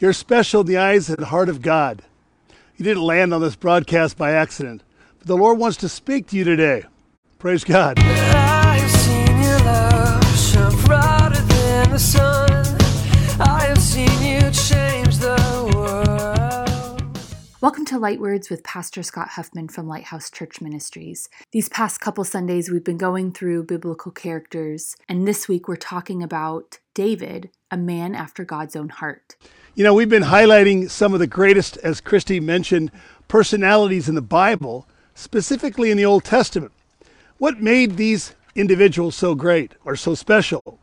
You're special in the eyes and heart of God. You didn't land on this broadcast by accident, but the Lord wants to speak to you today. Praise God. I have seen your love shine brighter than the sun. I have seen you change the world. Welcome to Light Words with Pastor Scott Huffman from Lighthouse Church Ministries. These past couple Sundays, we've been going through biblical characters, and this week we're talking about David, a man after God's own heart. You know, we've been highlighting some of the greatest, as Christy mentioned, personalities in the Bible, specifically in the Old Testament. What made these individuals so great or so special?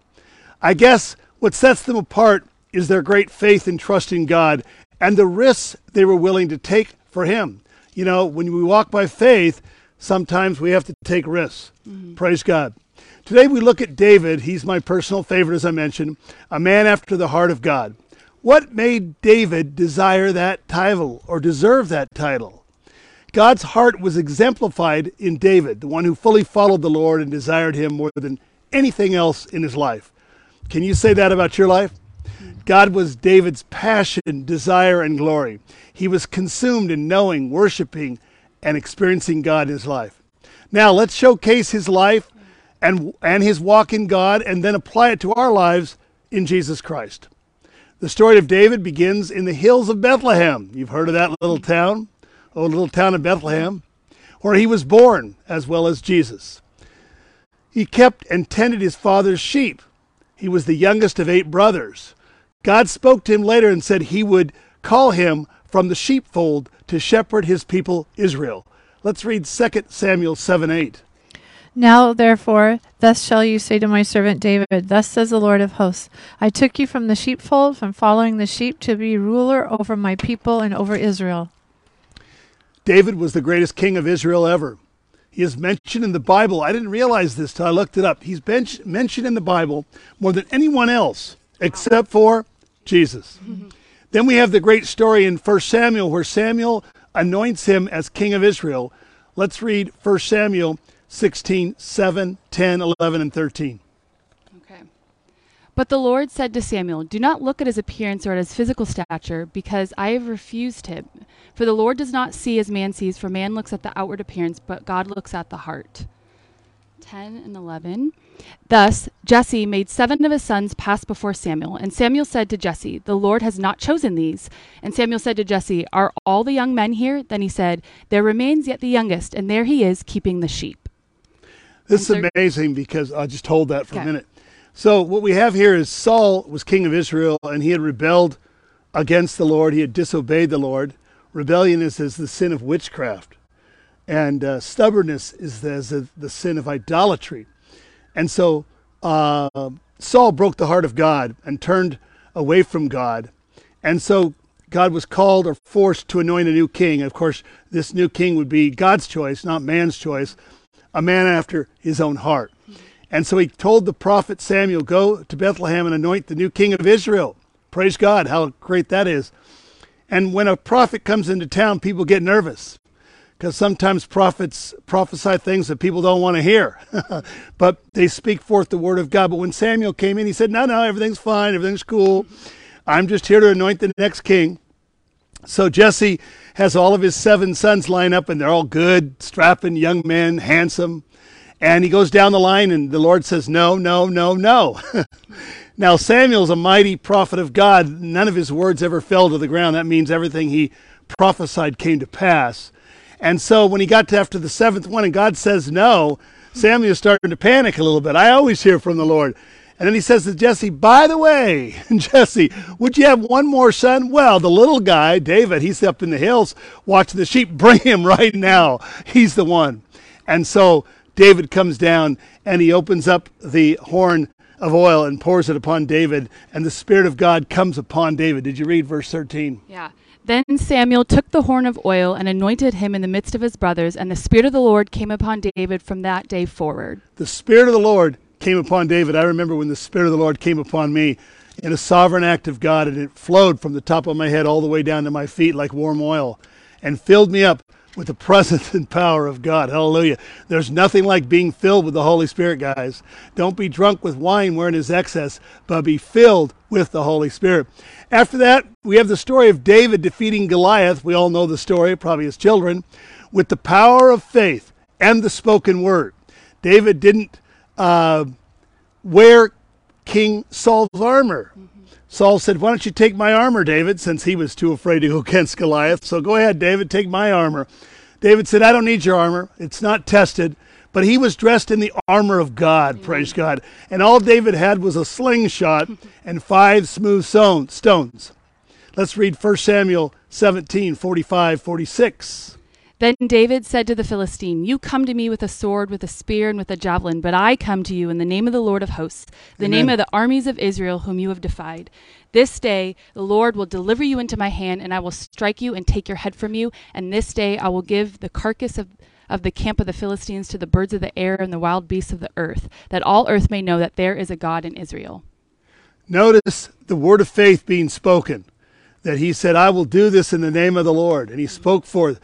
I guess what sets them apart is their great faith and trust in God and the risks they were willing to take for Him. You know, when we walk by faith, sometimes we have to take risks. Mm-hmm. Praise God. Today we look at David. He's my personal favorite, as I mentioned, a man after the heart of God. What made David desire that title or deserve that title? God's heart was exemplified in David, the one who fully followed the Lord and desired him more than anything else in his life. Can you say that about your life? God was David's passion, desire, and glory. He was consumed in knowing, worshiping, and experiencing God in his life. Now, let's showcase his life and, and his walk in God and then apply it to our lives in Jesus Christ. The story of David begins in the hills of Bethlehem. You've heard of that little town, oh, little town of Bethlehem, where he was born, as well as Jesus. He kept and tended his father's sheep. He was the youngest of eight brothers. God spoke to him later and said he would call him from the sheepfold to shepherd his people Israel. Let's read 2 Samuel 7 8. Now, therefore, thus shall you say to my servant David, Thus says the Lord of hosts, I took you from the sheepfold, from following the sheep, to be ruler over my people and over Israel. David was the greatest king of Israel ever. He is mentioned in the Bible. I didn't realize this till I looked it up. He's ben- mentioned in the Bible more than anyone else except for Jesus. then we have the great story in 1 Samuel where Samuel anoints him as king of Israel. Let's read 1 Samuel 16, 7, 10, 11, and 13. Okay. But the Lord said to Samuel, Do not look at his appearance or at his physical stature, because I have refused him. For the Lord does not see as man sees, for man looks at the outward appearance, but God looks at the heart. 10 and 11. Thus Jesse made seven of his sons pass before Samuel. And Samuel said to Jesse, The Lord has not chosen these. And Samuel said to Jesse, Are all the young men here? Then he said, There remains yet the youngest, and there he is, keeping the sheep. This is amazing because I just hold that for a minute. So what we have here is Saul was king of Israel and he had rebelled against the Lord. He had disobeyed the Lord. Rebellion is as the sin of witchcraft, and uh, stubbornness is as the, the sin of idolatry. And so uh, Saul broke the heart of God and turned away from God. And so God was called or forced to anoint a new king. Of course, this new king would be God's choice, not man's choice, a man after his own heart. And so he told the prophet Samuel, Go to Bethlehem and anoint the new king of Israel. Praise God, how great that is. And when a prophet comes into town, people get nervous because sometimes prophets prophesy things that people don't want to hear, but they speak forth the word of God. But when Samuel came in, he said, No, no, everything's fine, everything's cool. I'm just here to anoint the next king. So Jesse has all of his seven sons line up, and they're all good, strapping young men, handsome. And he goes down the line, and the Lord says, No, no, no, no. now, Samuel's a mighty prophet of God. None of his words ever fell to the ground. That means everything he prophesied came to pass. And so when he got to after the seventh one, and God says no, Samuel's starting to panic a little bit. I always hear from the Lord. And then he says to Jesse, By the way, Jesse, would you have one more son? Well, the little guy, David, he's up in the hills watching the sheep. Bring him right now. He's the one. And so David comes down and he opens up the horn of oil and pours it upon David, and the Spirit of God comes upon David. Did you read verse 13? Yeah. Then Samuel took the horn of oil and anointed him in the midst of his brothers, and the Spirit of the Lord came upon David from that day forward. The Spirit of the Lord came upon David. I remember when the Spirit of the Lord came upon me in a sovereign act of God, and it flowed from the top of my head all the way down to my feet like warm oil and filled me up with the presence and power of God. Hallelujah. There's nothing like being filled with the Holy Spirit, guys. Don't be drunk with wine wherein is excess, but be filled with the Holy Spirit. After that, we have the story of David defeating Goliath. We all know the story, probably as children, with the power of faith and the spoken word. David didn't uh, wear King Saul's armor. Saul said, Why don't you take my armor, David, since he was too afraid to go against Goliath? So go ahead, David, take my armor. David said, I don't need your armor. It's not tested. But he was dressed in the armor of God, praise God. And all David had was a slingshot and five smooth stone- stones. Let's read 1 Samuel 17 45 46. Then David said to the Philistine, You come to me with a sword, with a spear, and with a javelin, but I come to you in the name of the Lord of hosts, the name of the armies of Israel, whom you have defied. This day the Lord will deliver you into my hand, and I will strike you and take your head from you. And this day I will give the carcass of of the camp of the Philistines to the birds of the air and the wild beasts of the earth, that all earth may know that there is a God in Israel. Notice the word of faith being spoken, that he said, I will do this in the name of the Lord. And he spoke forth.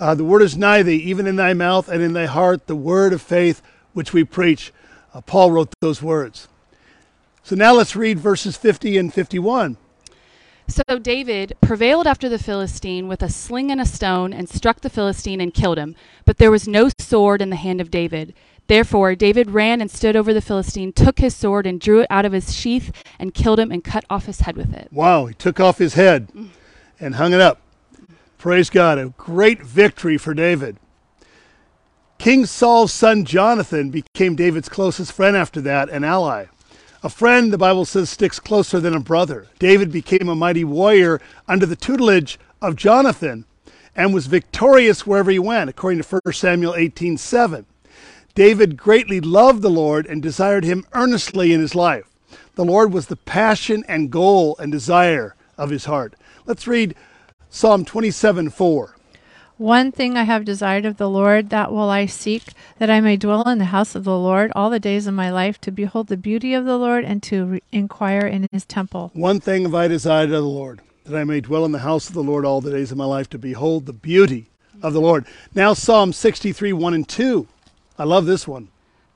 Uh, the word is nigh thee, even in thy mouth and in thy heart, the word of faith which we preach. Uh, Paul wrote those words. So now let's read verses 50 and 51. So David prevailed after the Philistine with a sling and a stone, and struck the Philistine and killed him. But there was no sword in the hand of David. Therefore David ran and stood over the Philistine, took his sword and drew it out of his sheath, and killed him and cut off his head with it. Wow, he took off his head and hung it up. Praise God, a great victory for David. King Saul's son Jonathan became David's closest friend after that, an ally. A friend, the Bible says, sticks closer than a brother. David became a mighty warrior under the tutelage of Jonathan and was victorious wherever he went, according to 1 Samuel 18:7. David greatly loved the Lord and desired him earnestly in his life. The Lord was the passion and goal and desire of his heart. Let's read Psalm 27 4. One thing I have desired of the Lord, that will I seek, that I may dwell in the house of the Lord all the days of my life, to behold the beauty of the Lord and to re- inquire in his temple. One thing have I desired of the Lord, that I may dwell in the house of the Lord all the days of my life, to behold the beauty of the Lord. Now, Psalm 63 1 and 2. I love this one.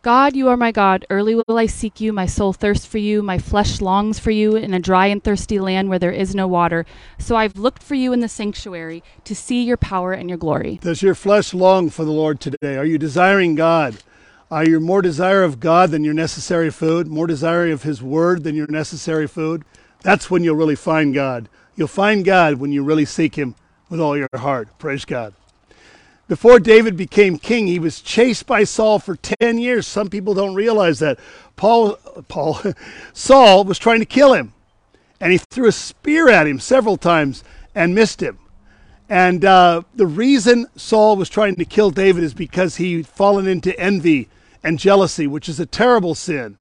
God, you are my God. Early will I seek you. My soul thirsts for you. My flesh longs for you in a dry and thirsty land where there is no water. So I've looked for you in the sanctuary to see your power and your glory. Does your flesh long for the Lord today? Are you desiring God? Are you more desire of God than your necessary food? More desire of His Word than your necessary food? That's when you'll really find God. You'll find God when you really seek Him with all your heart. Praise God. Before David became king, he was chased by Saul for 10 years. Some people don't realize that. Paul, Paul, Saul was trying to kill him, and he threw a spear at him several times and missed him. And uh, the reason Saul was trying to kill David is because he'd fallen into envy and jealousy, which is a terrible sin.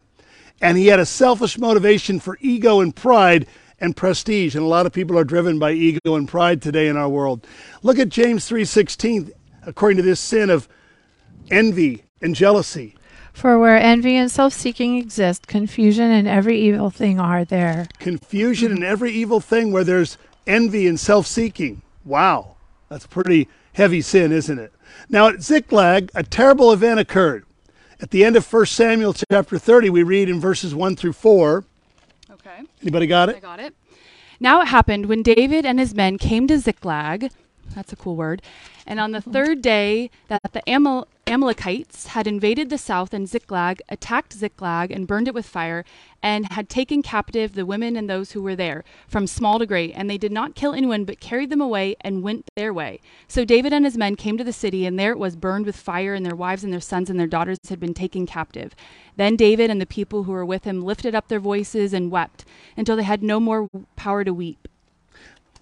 And he had a selfish motivation for ego and pride and prestige. And a lot of people are driven by ego and pride today in our world. Look at James 3:16 according to this sin of envy and jealousy. For where envy and self seeking exist, confusion and every evil thing are there. Confusion and every evil thing where there's envy and self-seeking. Wow. That's a pretty heavy sin, isn't it? Now at Ziklag, a terrible event occurred. At the end of 1 Samuel chapter 30, we read in verses 1 through 4. Okay. Anybody got it? I got it. Now it happened when David and his men came to Ziklag. That's a cool word. And on the third day that the Amal- Amalekites had invaded the south and Ziklag, attacked Ziklag and burned it with fire, and had taken captive the women and those who were there, from small to great. And they did not kill anyone, but carried them away and went their way. So David and his men came to the city, and there it was burned with fire, and their wives and their sons and their daughters had been taken captive. Then David and the people who were with him lifted up their voices and wept until they had no more power to weep.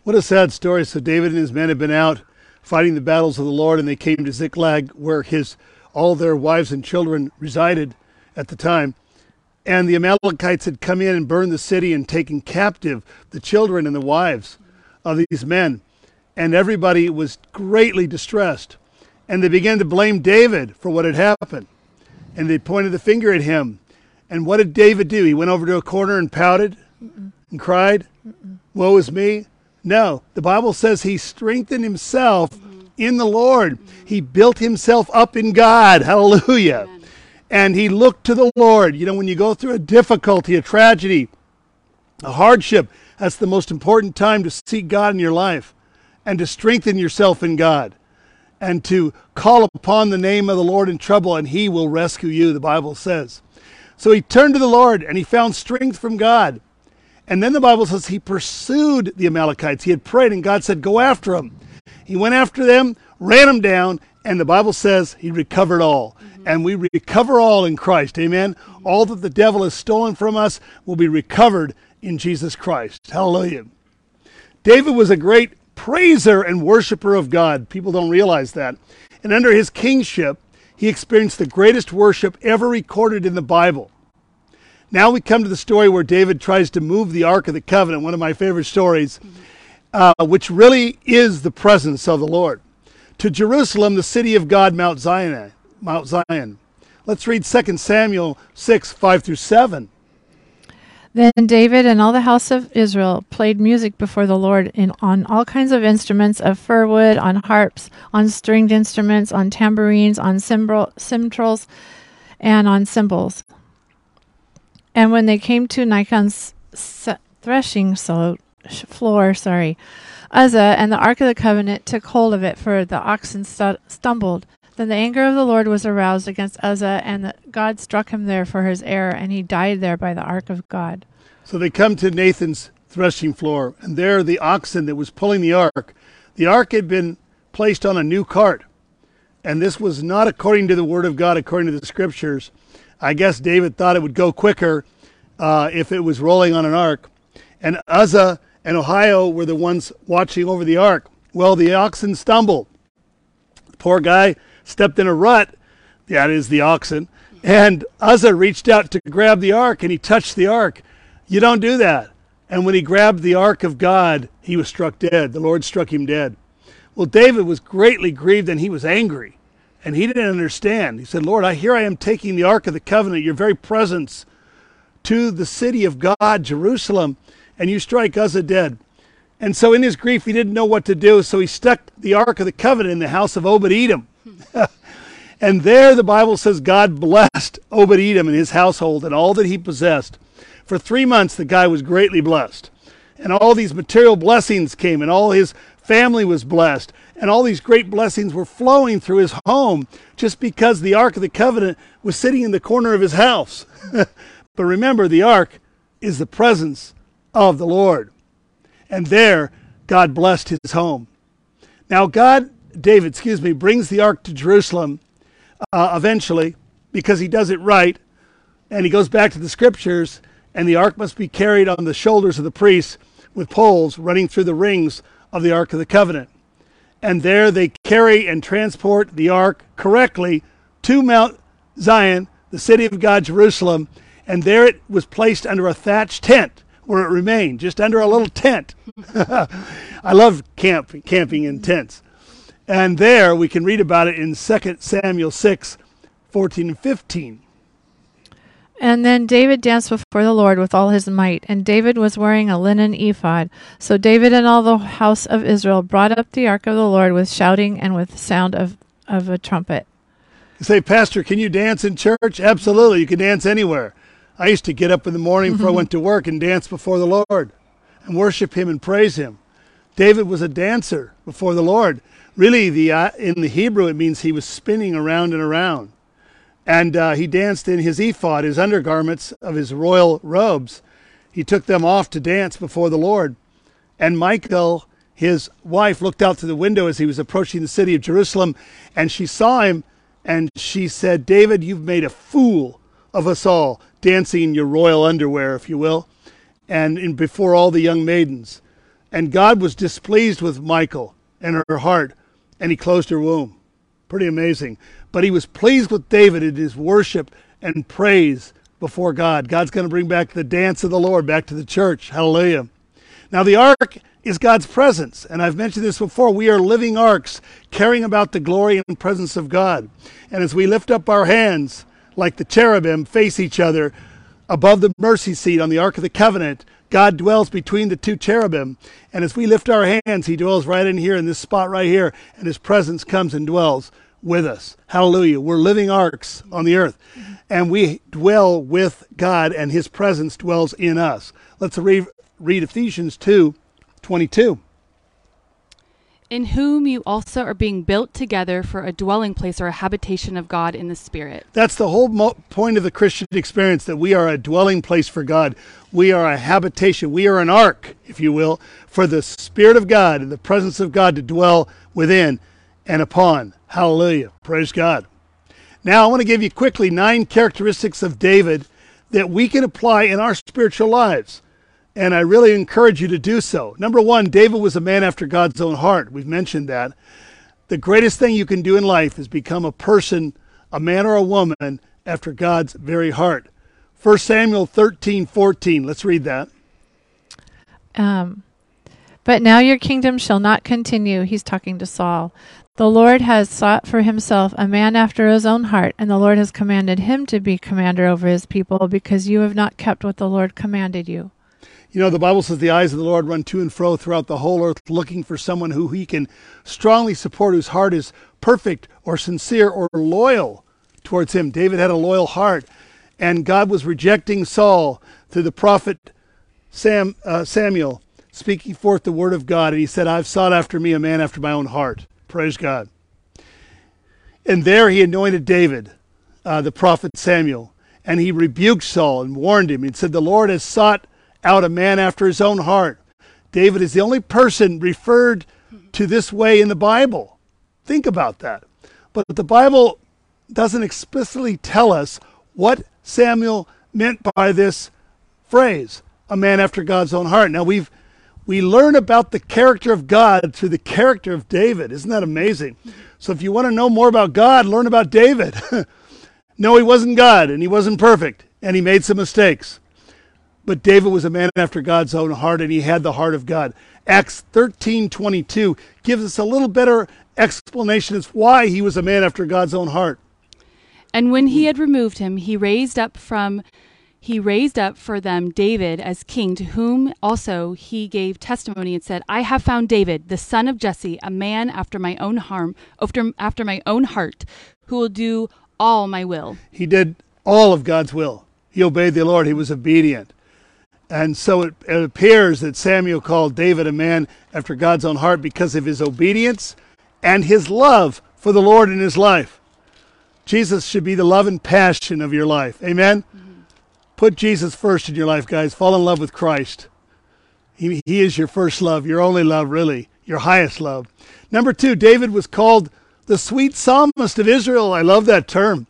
What a sad story. So David and his men had been out fighting the battles of the Lord, and they came to Ziklag, where his all their wives and children resided at the time. And the Amalekites had come in and burned the city and taken captive the children and the wives of these men. And everybody was greatly distressed. And they began to blame David for what had happened. And they pointed the finger at him. And what did David do? He went over to a corner and pouted and cried, Woe is me. No, the Bible says he strengthened himself in the Lord. He built himself up in God. Hallelujah. And he looked to the Lord. You know, when you go through a difficulty, a tragedy, a hardship, that's the most important time to seek God in your life and to strengthen yourself in God and to call upon the name of the Lord in trouble, and he will rescue you, the Bible says. So he turned to the Lord and he found strength from God. And then the Bible says he pursued the Amalekites. He had prayed, and God said, Go after them. He went after them, ran them down, and the Bible says he recovered all. Mm-hmm. And we recover all in Christ. Amen. Mm-hmm. All that the devil has stolen from us will be recovered in Jesus Christ. Hallelujah. David was a great praiser and worshiper of God. People don't realize that. And under his kingship, he experienced the greatest worship ever recorded in the Bible. Now we come to the story where David tries to move the Ark of the Covenant, one of my favorite stories, uh, which really is the presence of the Lord, to Jerusalem, the city of God, Mount Zion. Mount Zion. Let's read 2 Samuel 6, 5 through 7. Then David and all the house of Israel played music before the Lord in, on all kinds of instruments of fir wood, on harps, on stringed instruments, on tambourines, on cymbal, cymbals, and on cymbals. And when they came to Nachon's threshing floor, sorry, Uzzah and the ark of the covenant took hold of it, for the oxen stu- stumbled. Then the anger of the Lord was aroused against Uzzah, and the, God struck him there for his error, and he died there by the ark of God. So they come to Nathan's threshing floor, and there the oxen that was pulling the ark. The ark had been placed on a new cart, and this was not according to the word of God, according to the scriptures. I guess David thought it would go quicker uh, if it was rolling on an ark. And Uzzah and Ahio were the ones watching over the ark. Well, the oxen stumbled. The poor guy stepped in a rut. That is the oxen. And Uzzah reached out to grab the ark, and he touched the ark. You don't do that. And when he grabbed the ark of God, he was struck dead. The Lord struck him dead. Well, David was greatly grieved and he was angry. And he didn't understand. He said, Lord, I here I am taking the ark of the covenant, your very presence, to the city of God, Jerusalem, and you strike Uzzah dead. And so in his grief, he didn't know what to do. So he stuck the ark of the covenant in the house of Obed Edom. and there the Bible says God blessed Obed Edom and his household and all that he possessed. For three months, the guy was greatly blessed. And all these material blessings came, and all his family was blessed. And all these great blessings were flowing through his home just because the Ark of the Covenant was sitting in the corner of his house. but remember, the Ark is the presence of the Lord. And there, God blessed his home. Now, God, David, excuse me, brings the Ark to Jerusalem uh, eventually because he does it right. And he goes back to the scriptures, and the ark must be carried on the shoulders of the priests with poles running through the rings of the Ark of the Covenant. And there they carry and transport the ark correctly to Mount Zion, the city of God, Jerusalem. And there it was placed under a thatched tent where it remained, just under a little tent. I love camp, camping in tents. And there we can read about it in 2 Samuel 6 14 and 15. And then David danced before the Lord with all his might, and David was wearing a linen ephod. So David and all the house of Israel brought up the ark of the Lord with shouting and with the sound of, of a trumpet. You say, Pastor, can you dance in church? Absolutely. You can dance anywhere. I used to get up in the morning before I went to work and dance before the Lord and worship Him and praise Him. David was a dancer before the Lord. Really, the uh, in the Hebrew, it means he was spinning around and around. And uh, he danced in his ephod, his undergarments of his royal robes. He took them off to dance before the Lord. And Michal, his wife, looked out through the window as he was approaching the city of Jerusalem, and she saw him, and she said, David, you've made a fool of us all, dancing in your royal underwear, if you will, and in, before all the young maidens. And God was displeased with Michal and her heart, and he closed her womb. Pretty amazing. But he was pleased with David in his worship and praise before God. God's going to bring back the dance of the Lord back to the church. Hallelujah. Now, the ark is God's presence. And I've mentioned this before. We are living arks carrying about the glory and presence of God. And as we lift up our hands like the cherubim face each other above the mercy seat on the Ark of the Covenant, God dwells between the two cherubim. And as we lift our hands, He dwells right in here in this spot right here, and His presence comes and dwells with us. Hallelujah. We're living arks on the earth, and we dwell with God, and His presence dwells in us. Let's read, read Ephesians 2 22. In whom you also are being built together for a dwelling place or a habitation of God in the Spirit. That's the whole mo- point of the Christian experience that we are a dwelling place for God. We are a habitation. We are an ark, if you will, for the Spirit of God and the presence of God to dwell within and upon. Hallelujah. Praise God. Now, I want to give you quickly nine characteristics of David that we can apply in our spiritual lives. And I really encourage you to do so. Number one, David was a man after God's own heart. We've mentioned that. The greatest thing you can do in life is become a person, a man or a woman, after God's very heart. 1 Samuel 13 14. Let's read that. Um, but now your kingdom shall not continue. He's talking to Saul. The Lord has sought for himself a man after his own heart, and the Lord has commanded him to be commander over his people, because you have not kept what the Lord commanded you. You know, the Bible says the eyes of the Lord run to and fro throughout the whole earth, looking for someone who he can strongly support, whose heart is perfect or sincere or loyal towards him. David had a loyal heart, and God was rejecting Saul through the prophet Sam, uh, Samuel, speaking forth the word of God. And he said, I've sought after me a man after my own heart. Praise God. And there he anointed David, uh, the prophet Samuel, and he rebuked Saul and warned him and said, The Lord has sought out a man after his own heart. David is the only person referred to this way in the Bible. Think about that. But the Bible doesn't explicitly tell us what Samuel meant by this phrase, a man after God's own heart. Now we've we learn about the character of God through the character of David. Isn't that amazing? So if you want to know more about God, learn about David. no, he wasn't God and he wasn't perfect and he made some mistakes. But David was a man after God's own heart, and he had the heart of God. Acts 13 22 gives us a little better explanation as why he was a man after God's own heart. And when he had removed him, he raised up from he raised up for them David as king, to whom also he gave testimony and said, I have found David, the son of Jesse, a man after my own harm, after, after my own heart, who will do all my will. He did all of God's will. He obeyed the Lord. He was obedient. And so it, it appears that Samuel called David a man after God's own heart because of his obedience and his love for the Lord in his life. Jesus should be the love and passion of your life. Amen? Mm-hmm. Put Jesus first in your life, guys. Fall in love with Christ. He, he is your first love, your only love, really, your highest love. Number two, David was called the sweet psalmist of Israel. I love that term.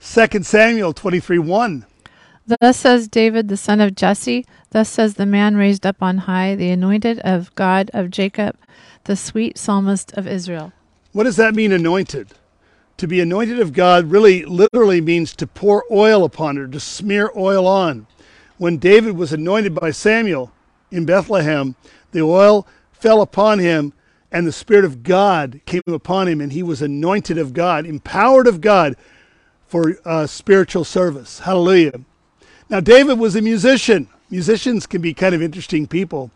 2 Samuel 23 1. Thus says David, the son of Jesse, thus says the man raised up on high, the anointed of God of Jacob, the sweet psalmist of Israel. What does that mean, anointed? To be anointed of God really literally means to pour oil upon or to smear oil on. When David was anointed by Samuel in Bethlehem, the oil fell upon him and the Spirit of God came upon him, and he was anointed of God, empowered of God for uh, spiritual service. Hallelujah. Now, David was a musician. Musicians can be kind of interesting people.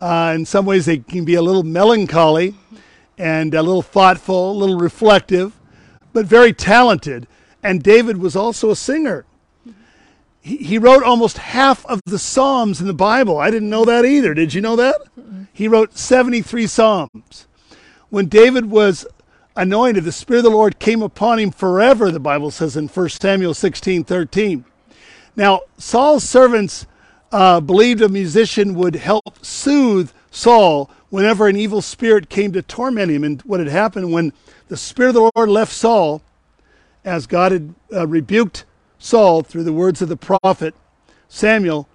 Uh, in some ways, they can be a little melancholy and a little thoughtful, a little reflective, but very talented. And David was also a singer. He, he wrote almost half of the Psalms in the Bible. I didn't know that either. Did you know that? He wrote 73 Psalms. When David was anointed, the Spirit of the Lord came upon him forever, the Bible says in 1 Samuel 16 13. Now, Saul's servants uh, believed a musician would help soothe Saul whenever an evil spirit came to torment him. And what had happened when the Spirit of the Lord left Saul, as God had uh, rebuked Saul through the words of the prophet Samuel,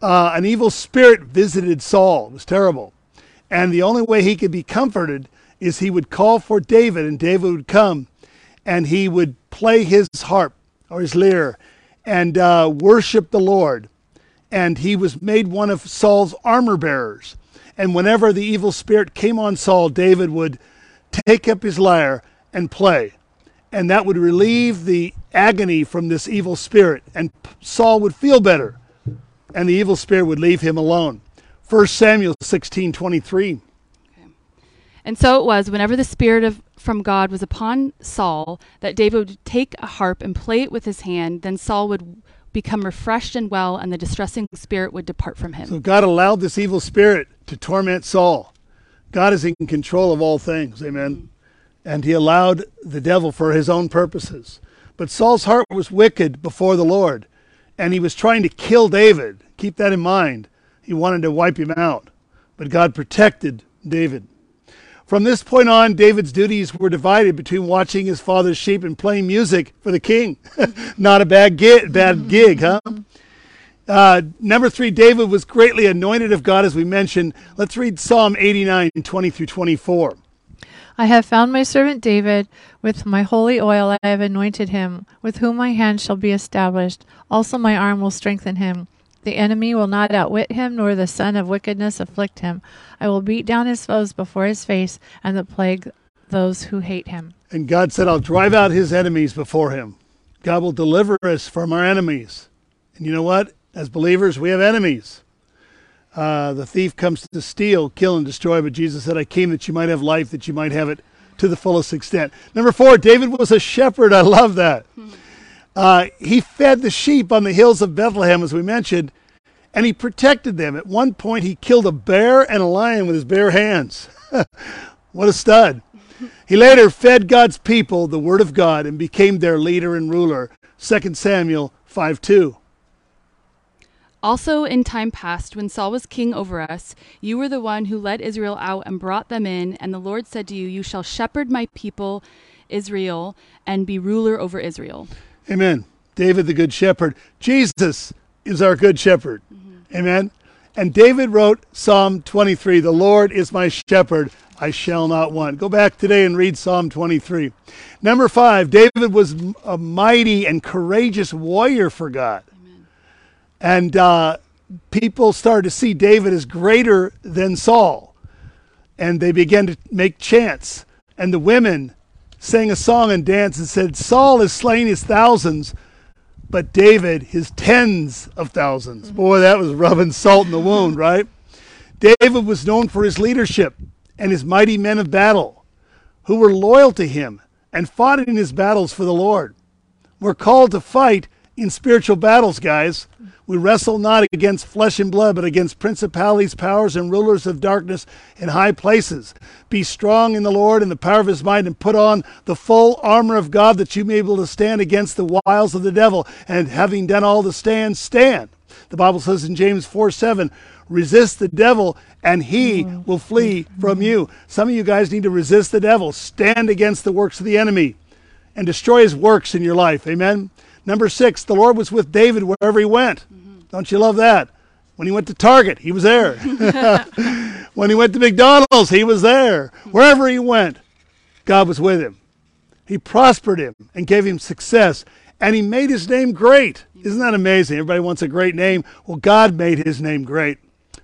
uh, an evil spirit visited Saul. It was terrible. And the only way he could be comforted is he would call for David, and David would come and he would play his harp or his lyre and uh, worship the Lord. And he was made one of Saul's armor bearers. And whenever the evil spirit came on Saul, David would take up his lyre and play. And that would relieve the agony from this evil spirit. And Saul would feel better. and the evil spirit would leave him alone. 1 Samuel 16:23. And so it was, whenever the Spirit of from God was upon Saul, that David would take a harp and play it with his hand. Then Saul would become refreshed and well, and the distressing spirit would depart from him. So God allowed this evil spirit to torment Saul. God is in control of all things. Amen. And he allowed the devil for his own purposes. But Saul's heart was wicked before the Lord, and he was trying to kill David. Keep that in mind. He wanted to wipe him out. But God protected David. From this point on, David's duties were divided between watching his father's sheep and playing music for the king. Not a bad gig, bad gig, huh? Uh, number three, David was greatly anointed of God, as we mentioned. Let's read Psalm 89, 20 through 24. I have found my servant David. With my holy oil I have anointed him, with whom my hand shall be established. Also my arm will strengthen him. The enemy will not outwit him, nor the son of wickedness afflict him. I will beat down his foes before his face, and the plague those who hate him. And God said, I'll drive out his enemies before him. God will deliver us from our enemies. And you know what? As believers, we have enemies. Uh, the thief comes to steal, kill, and destroy, but Jesus said, I came that you might have life, that you might have it to the fullest extent. Number four, David was a shepherd. I love that. Uh, he fed the sheep on the hills of Bethlehem, as we mentioned, and he protected them. At one point, he killed a bear and a lion with his bare hands. what a stud. He later fed God's people the word of God and became their leader and ruler. 2 Samuel 5 2. Also, in time past, when Saul was king over us, you were the one who led Israel out and brought them in, and the Lord said to you, You shall shepherd my people Israel and be ruler over Israel. Amen. David the good shepherd. Jesus is our good shepherd. Amen. And David wrote Psalm 23 The Lord is my shepherd, I shall not want. Go back today and read Psalm 23. Number five, David was a mighty and courageous warrior for God. And uh, people started to see David as greater than Saul. And they began to make chants. And the women sang a song and danced and said, Saul has slain his thousands, but David his tens of 1000s mm-hmm. Boy, that was rubbing salt in the wound, right? David was known for his leadership and his mighty men of battle who were loyal to him and fought in his battles for the Lord. We're called to fight in spiritual battles, guys. Mm-hmm. We wrestle not against flesh and blood, but against principalities, powers, and rulers of darkness in high places. Be strong in the Lord and the power of his might, and put on the full armor of God that you may be able to stand against the wiles of the devil. And having done all to stand, stand. The Bible says in James 4 7, resist the devil and he mm-hmm. will flee from mm-hmm. you. Some of you guys need to resist the devil, stand against the works of the enemy, and destroy his works in your life. Amen. Number six, the Lord was with David wherever he went. Mm-hmm. Don't you love that? When he went to Target, he was there. when he went to McDonald's, he was there. Mm-hmm. Wherever he went, God was with him. He prospered him and gave him success, and he made his name great. Mm-hmm. Isn't that amazing? Everybody wants a great name. Well, God made his name great.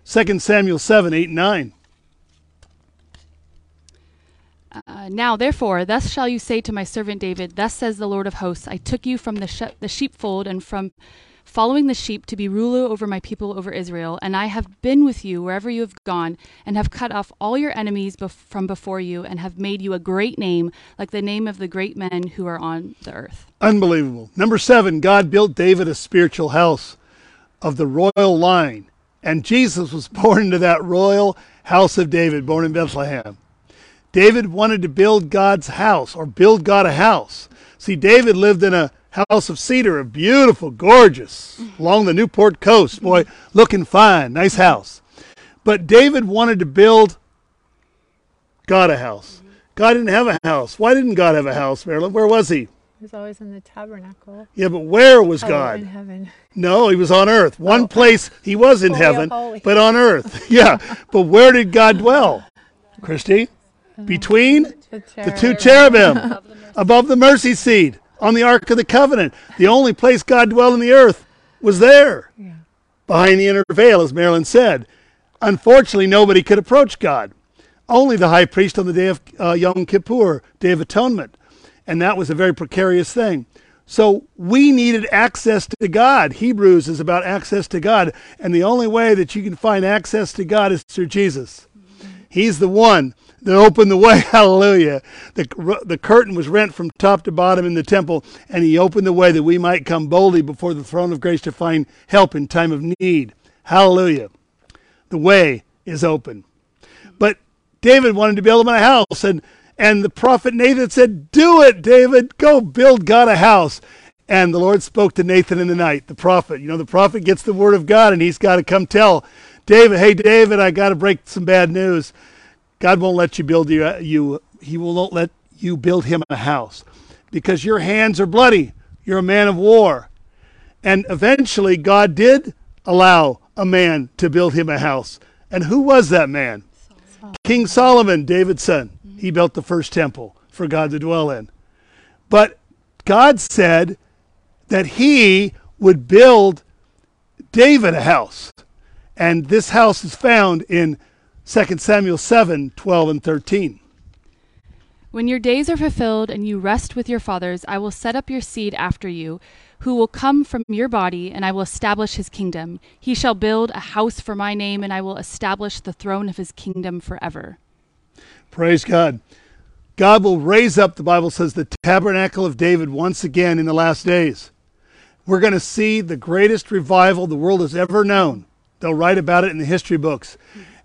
2 Samuel 7, 8, and 9. Uh, now, therefore, thus shall you say to my servant David, Thus says the Lord of hosts, I took you from the, the sheepfold and from following the sheep to be ruler over my people over Israel, and I have been with you wherever you have gone, and have cut off all your enemies bef- from before you, and have made you a great name, like the name of the great men who are on the earth. Unbelievable. Number seven, God built David a spiritual house of the royal line. And Jesus was born into that royal house of David, born in Bethlehem. David wanted to build God's house or build God a house. See, David lived in a house of cedar, a beautiful, gorgeous, along the Newport coast. Boy, looking fine, nice house. But David wanted to build God a house. God didn't have a house. Why didn't God have a house, Marilyn? Where was he? He was always in the tabernacle. Yeah, but where was Oh, God? in heaven. No, he was on earth. One Oh. place he was in Holy heaven, holy. but on earth. Yeah. But where did God dwell? Christy? Between the two cherubim above the mercy seat on the Ark of the Covenant. The only place God dwelled in the earth was there, Yeah. behind the inner veil, as Marilyn said. Unfortunately, nobody could approach God. Only the high priest on the day of uh, Yom Kippur, Day of Atonement. And that was a very precarious thing. So we needed access to God. Hebrews is about access to God. And the only way that you can find access to God is through Jesus. He's the one that opened the way. Hallelujah. The, the curtain was rent from top to bottom in the temple, and he opened the way that we might come boldly before the throne of grace to find help in time of need. Hallelujah. The way is open. But David wanted to build him a house, and, and the prophet Nathan said, Do it, David. Go build God a house. And the Lord spoke to Nathan in the night, the prophet. You know, the prophet gets the word of God, and he's got to come tell David, hey, David, I got to break some bad news. God won't let you build you, you, he will not let you build him a house because your hands are bloody. You're a man of war. And eventually, God did allow a man to build him a house. And who was that man? Solomon. King Solomon, David's son. He built the first temple for God to dwell in. But God said that he would build David a house. And this house is found in 2 Samuel 7 12 and 13. When your days are fulfilled and you rest with your fathers, I will set up your seed after you, who will come from your body, and I will establish his kingdom. He shall build a house for my name, and I will establish the throne of his kingdom forever. Praise God. God will raise up, the Bible says, the tabernacle of David once again in the last days. We're going to see the greatest revival the world has ever known. They'll write about it in the history books.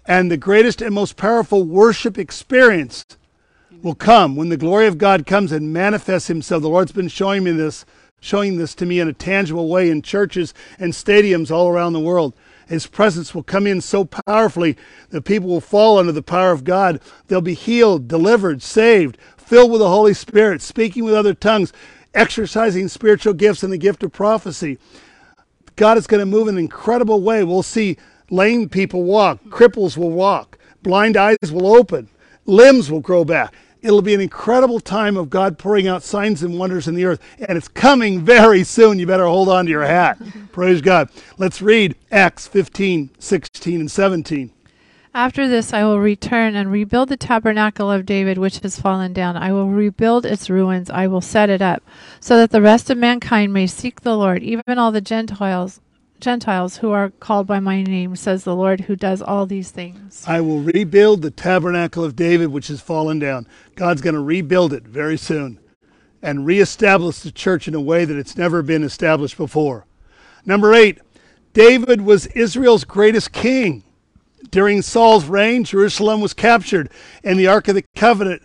And the greatest and most powerful worship experience will come when the glory of God comes and manifests himself. The Lord's been showing me this, showing this to me in a tangible way in churches and stadiums all around the world. His presence will come in so powerfully that people will fall under the power of God. They'll be healed, delivered, saved, filled with the Holy Spirit, speaking with other tongues, exercising spiritual gifts and the gift of prophecy. God is going to move in an incredible way. We'll see lame people walk, cripples will walk, blind eyes will open, limbs will grow back. It'll be an incredible time of God pouring out signs and wonders in the earth, and it's coming very soon. You better hold on to your hat. Praise God. Let's read Acts 15, 16, and 17. After this, I will return and rebuild the tabernacle of David, which has fallen down. I will rebuild its ruins. I will set it up, so that the rest of mankind may seek the Lord, even all the Gentiles, Gentiles who are called by my name, says the Lord, who does all these things. I will rebuild the tabernacle of David, which has fallen down. God's going to rebuild it very soon and reestablish the church in a way that it's never been established before. Number eight, David was Israel's greatest king. During Saul's reign, Jerusalem was captured, and the Ark of the Covenant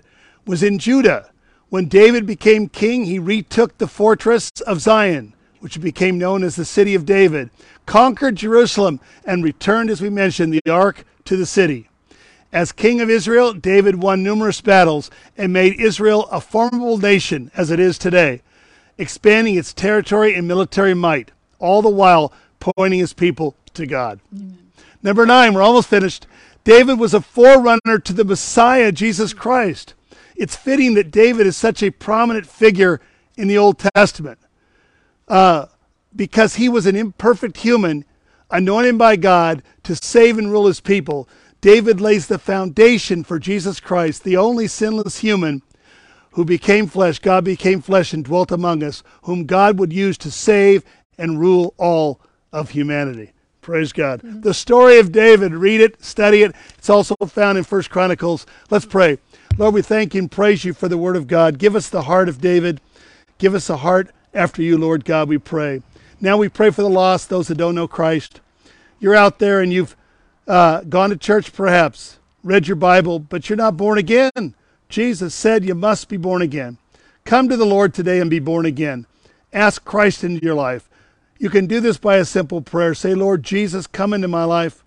was in Judah. When David became king, he retook the fortress of Zion, which became known as the City of David, conquered Jerusalem, and returned, as we mentioned, the Ark to the city. As king of Israel, David won numerous battles and made Israel a formidable nation as it is today, expanding its territory and military might, all the while pointing his people to God. Amen. Number nine, we're almost finished. David was a forerunner to the Messiah, Jesus Christ. It's fitting that David is such a prominent figure in the Old Testament uh, because he was an imperfect human anointed by God to save and rule his people. David lays the foundation for Jesus Christ, the only sinless human who became flesh. God became flesh and dwelt among us, whom God would use to save and rule all of humanity. Praise God. Mm-hmm. The story of David, read it, study it. It's also found in First Chronicles. Let's pray. Lord, we thank you and praise you for the word of God. Give us the heart of David. Give us a heart after you, Lord God, we pray. Now we pray for the lost, those that don't know Christ. You're out there and you've uh, gone to church perhaps, read your Bible, but you're not born again. Jesus said you must be born again. Come to the Lord today and be born again. Ask Christ into your life. You can do this by a simple prayer. Say, Lord Jesus, come into my life.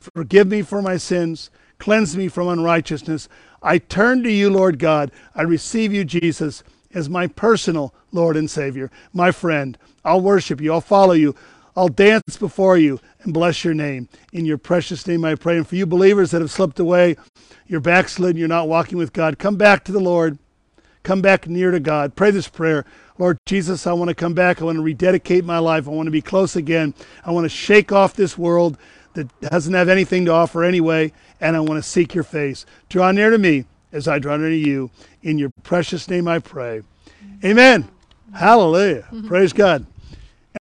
Forgive me for my sins. Cleanse me from unrighteousness. I turn to you, Lord God. I receive you, Jesus, as my personal Lord and Savior, my friend. I'll worship you. I'll follow you. I'll dance before you and bless your name. In your precious name I pray. And for you believers that have slipped away, you're backslidden, you're not walking with God, come back to the Lord. Come back near to God. Pray this prayer. Lord Jesus, I want to come back. I want to rededicate my life. I want to be close again. I want to shake off this world that doesn't have anything to offer anyway, and I want to seek your face. Draw near to me as I draw near to you. In your precious name I pray. Amen. Hallelujah. Praise God.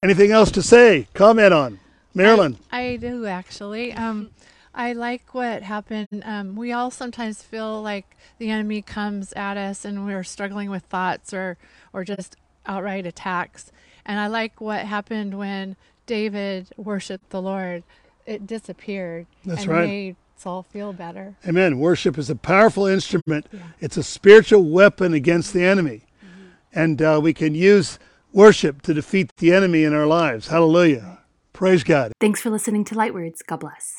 Anything else to say? Comment on? Marilyn. I, I do actually. Um, I like what happened. Um, we all sometimes feel like the enemy comes at us and we're struggling with thoughts or, or just outright attacks. And I like what happened when David worshiped the Lord. It disappeared That's and right. made Saul feel better. Amen. Worship is a powerful instrument. It's a spiritual weapon against the enemy. And uh, we can use worship to defeat the enemy in our lives. Hallelujah. Praise God. Thanks for listening to Lightwords. God bless.